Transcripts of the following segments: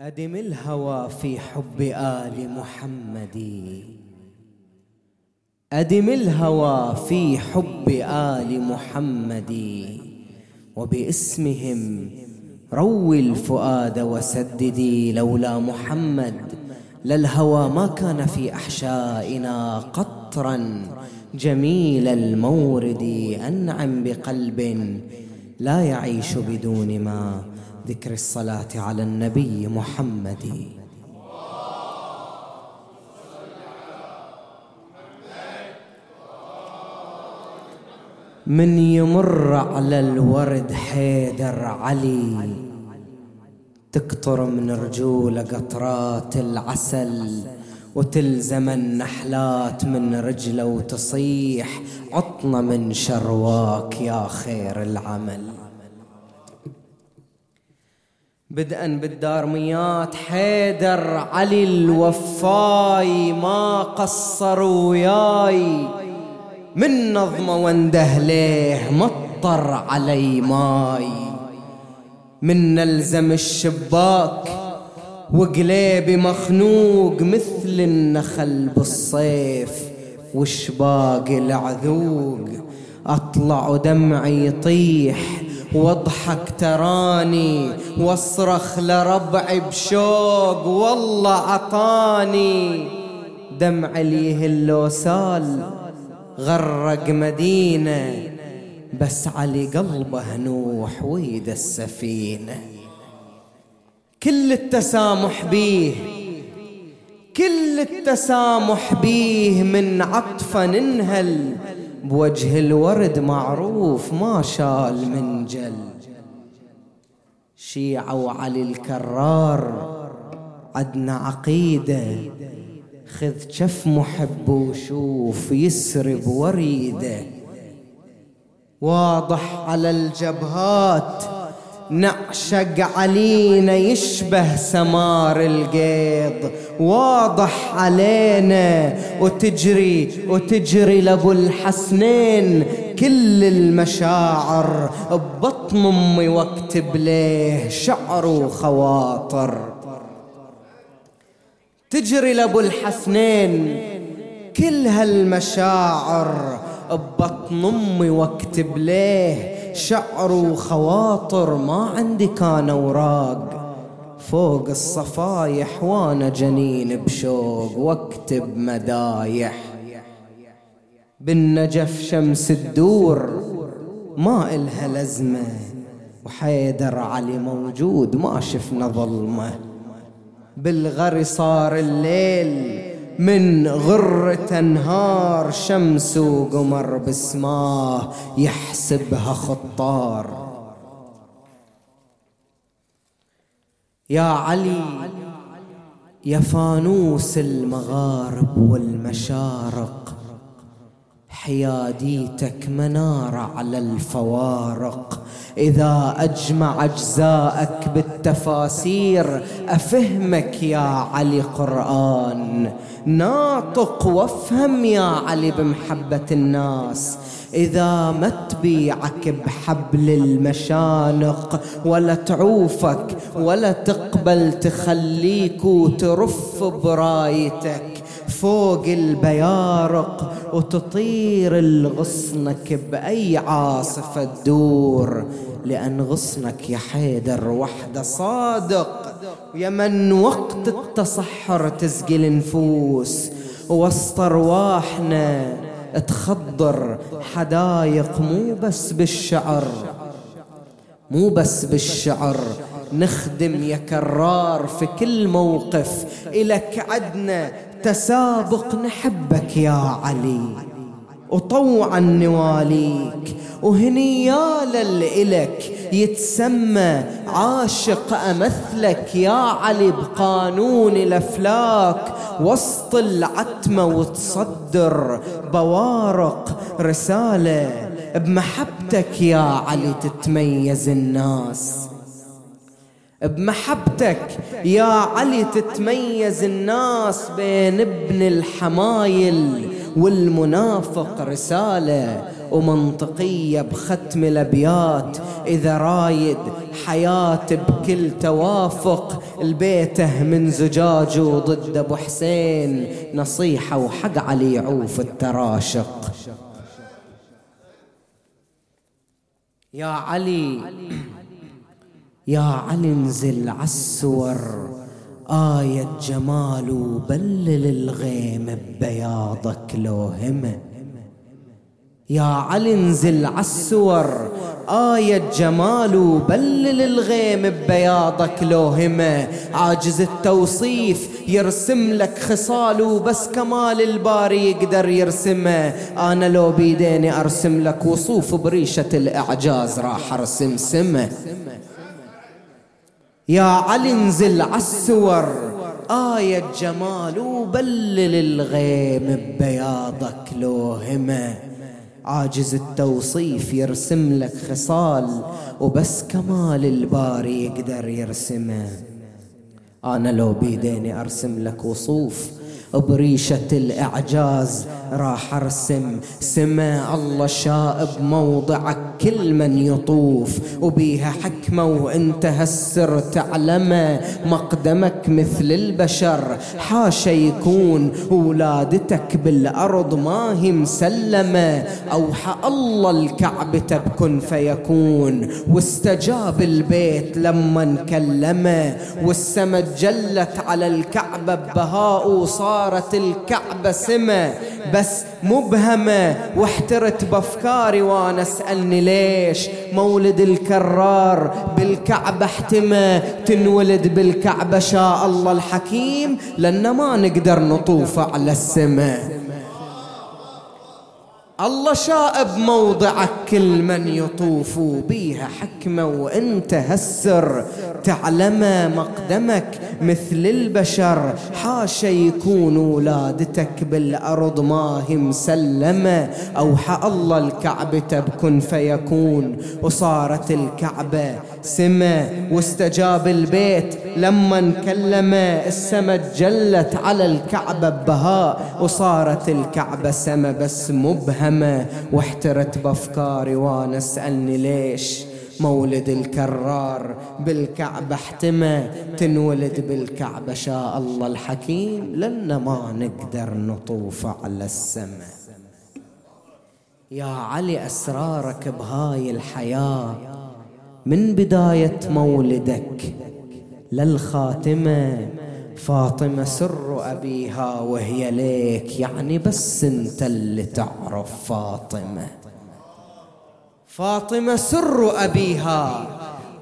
أدم الهوى في حب آل محمد. أدم الهوى في حب آل محمد. وباسمهم روي الفؤاد وسددي لولا محمد. للهوى ما كان في أحشائنا قطرا. جميل المورد أنعم بقلب لا يعيش بدون ما ذكر الصلاة على النبي محمد. من يمر على الورد حيدر علي تقطر من رجوله قطرات العسل وتلزم النحلات من رجله وتصيح عطنا من شرواك يا خير العمل. بدءا بالدارميات حيدر علي الوفاي ما قصر وياي. من نظمه وانده ليه مطر علي ماي. من نلزم الشباك وقليبي مخنوق مثل النخل بالصيف. وشباق العذوق؟ أطلع ودمعي يطيح واضحك تراني واصرخ لربعي بشوق والله عطاني دمع اللي يهل سال غرق مدينة بس علي قلبه نوح ويد السفينة. كل التسامح بيه كل التسامح بيه من عطفة ننهل بوجه الورد معروف ما شال من جل. شيعة وعلي الكرار عدنا عقيدة. خذ شف محب وشوف يسرب وريده واضح على الجبهات نعشق علينا يشبه سمار القيض واضح علينا وتجري وتجري لأبو الحسنين كل المشاعر. ببطن أمي واكتب ليه شعر وخواطر. تجري لأبو الحسنين كل هالمشاعر. ببطن أمي واكتب ليه شعر وخواطر ما عندي كان اوراق فوق الصفايح وأنا جنين بشوق واكتب مدايح بالنجف شمس تدور ما إلها لزمة وحيدر علي موجود ما شفنا ظلمة. بالغر صار الليل من غرة نهار شمس وقمر بسماه يحسبها خطار. يا علي يا فانوس المغارب والمشارق حياديتك منارة على الفوارق. إذا أجمع أجزاءك بالتفاسير أفهمك يا علي قرآن. ناطق وافهم يا علي بمحبة الناس. إذا ما تبيعك بحبل المشانق ولا تعوفك ولا تقبل تخليك وترف برايتك. فوق البيارق وتطير الغصنك بأي عاصفة تدور لأن غصنك يا حيدر وحدة صادق. يا من وقت التصحر تسقي النفوس وسط أرواحنا تخضر حدايق مو بس بالشعر. مو بس بالشعر نخدم يا كرار في كل موقف. إلك عدنا تسابق نحبك يا علي. وطوعا نواليك وهنيالا لإلك يتسمى عاشق أمثلك يا علي بقانون الأفلاك. وسط العتمة وتصدر بوارق رسالة بمحبتك يا علي تتميز الناس. بمحبتك يا علي تتميز الناس بين ابن الحمايل والمنافق رسالة ومنطقية بختم الأبيات. إذا رايد حياة بكل توافق البيته من زجاج ضد أبو حسين نصيحة وحق علي عوف التراشق. يا علي. يا علي انزل عالسور آية جمال وبلل الغيم ببياضك لو همة. يا علي انزل عالسور آية جمال وبلل الغيم ببياضك لوهمة عاجز التوصيف يرسم لك خصال بس كمال الباري يقدر يرسمه أنا لو بيديني أرسم لك وصوف بريشة الإعجاز راح أرسم سمه يا علي انزل عالسور آية جمال وبلل الغيم ببياضك لوهمه عاجز التوصيف يرسم لك خصال وبس كمال الباري يقدر يرسمه. أنا لو بيديني أرسم لك وصوف بريشة الإعجاز راح أرسم. سما الله شاء بموضعك كل من يطوف وبيها حكمة وانت هالسر تعلمه مقدمك مثل البشر حاشا يكون ولادتك بالأرض ما هي مسلمة. أوحى الله الكعبة بكن فيكون واستجاب البيت لما كلمه والسما جلت على الكعبة ببهاء وصارت الكعبة سما. بس مبهمة واحترت بأفكاري وأنا أسألني ليش مولد الكرار بالكعبة احتمى تنولد بالكعبة شاء الله الحكيم لأن ما نقدر نطوف على السماء. الله شاء بموضعك كل من يطوف بيها حكمة وأنت هالسر تعلم مقدمك مثل البشر. حاشا يكون ولادتك بالأرض ما هي مسلمة أوحى الله الكعبة بكن فيكون. وصارت الكعبة سما واستجاب البيت. لما نكلم السما جلت على الكعبة ببهاء وصارت الكعبة سما بس مبهمة. واحترت بأفكاري وأنا أسألني ليش مولد الكرار بالكعبة احتمى. تنولد بالكعبة شاء الله الحكيم لنا ما نقدر نطوف على السماء. يا علي أسرارك بهاي الحياة. من بداية مولدك. للخاتمة فاطمة سر أبيها وهي ليك يعني بس أنت اللي تعرف فاطمة. فاطمة سر أبيها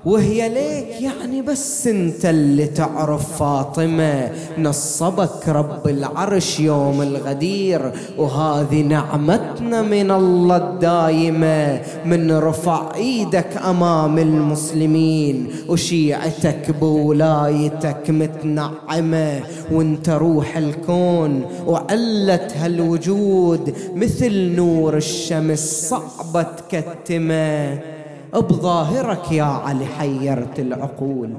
وهي ليك يعني بس انت اللي تعرف فاطمة. نصبك رب العرش يوم الغدير وهذه نعمتنا من الله الدايمة. من رفع إيدك أمام المسلمين وشيعتك بولايتك متنعمة. وانت روح الكون وعلت هالوجود مثل نور الشمس صعبة تكتمه. بظاهرك يا علي حيرت العقول.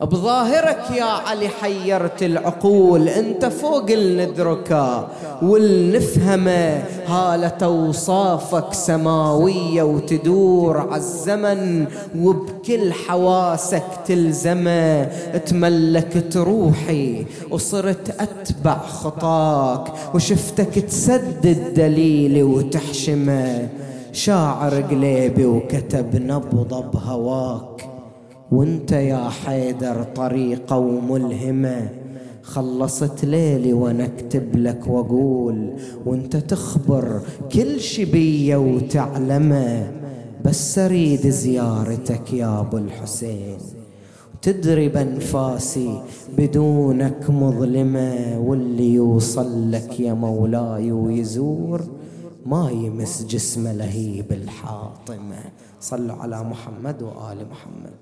بظاهرك يا علي حيرت العقول. انت فوق الندركة والنفهمة هالة أوصافك سماوية وتدور عالزمن وبكل حواسك تلزمه تملكت روحي وصرت أتبع خطاك وشفتك تسدد دليلي وتحشمه شاعر قليبي وكتب نبض بهواك. وانت يا حيدر طريقة وملهمة. خلصت ليلي وأنا اكتب لك واقول. وانت تخبر كل شي بيا وتعلمة. بس اريد زيارتك يا ابو الحسين. تدري بانفاسي بدونك مظلمة. واللي يوصل لك يا مولاي ويزور. ما يمس جسمه لهيب الحاطمة. صلوا على محمد وآل محمد.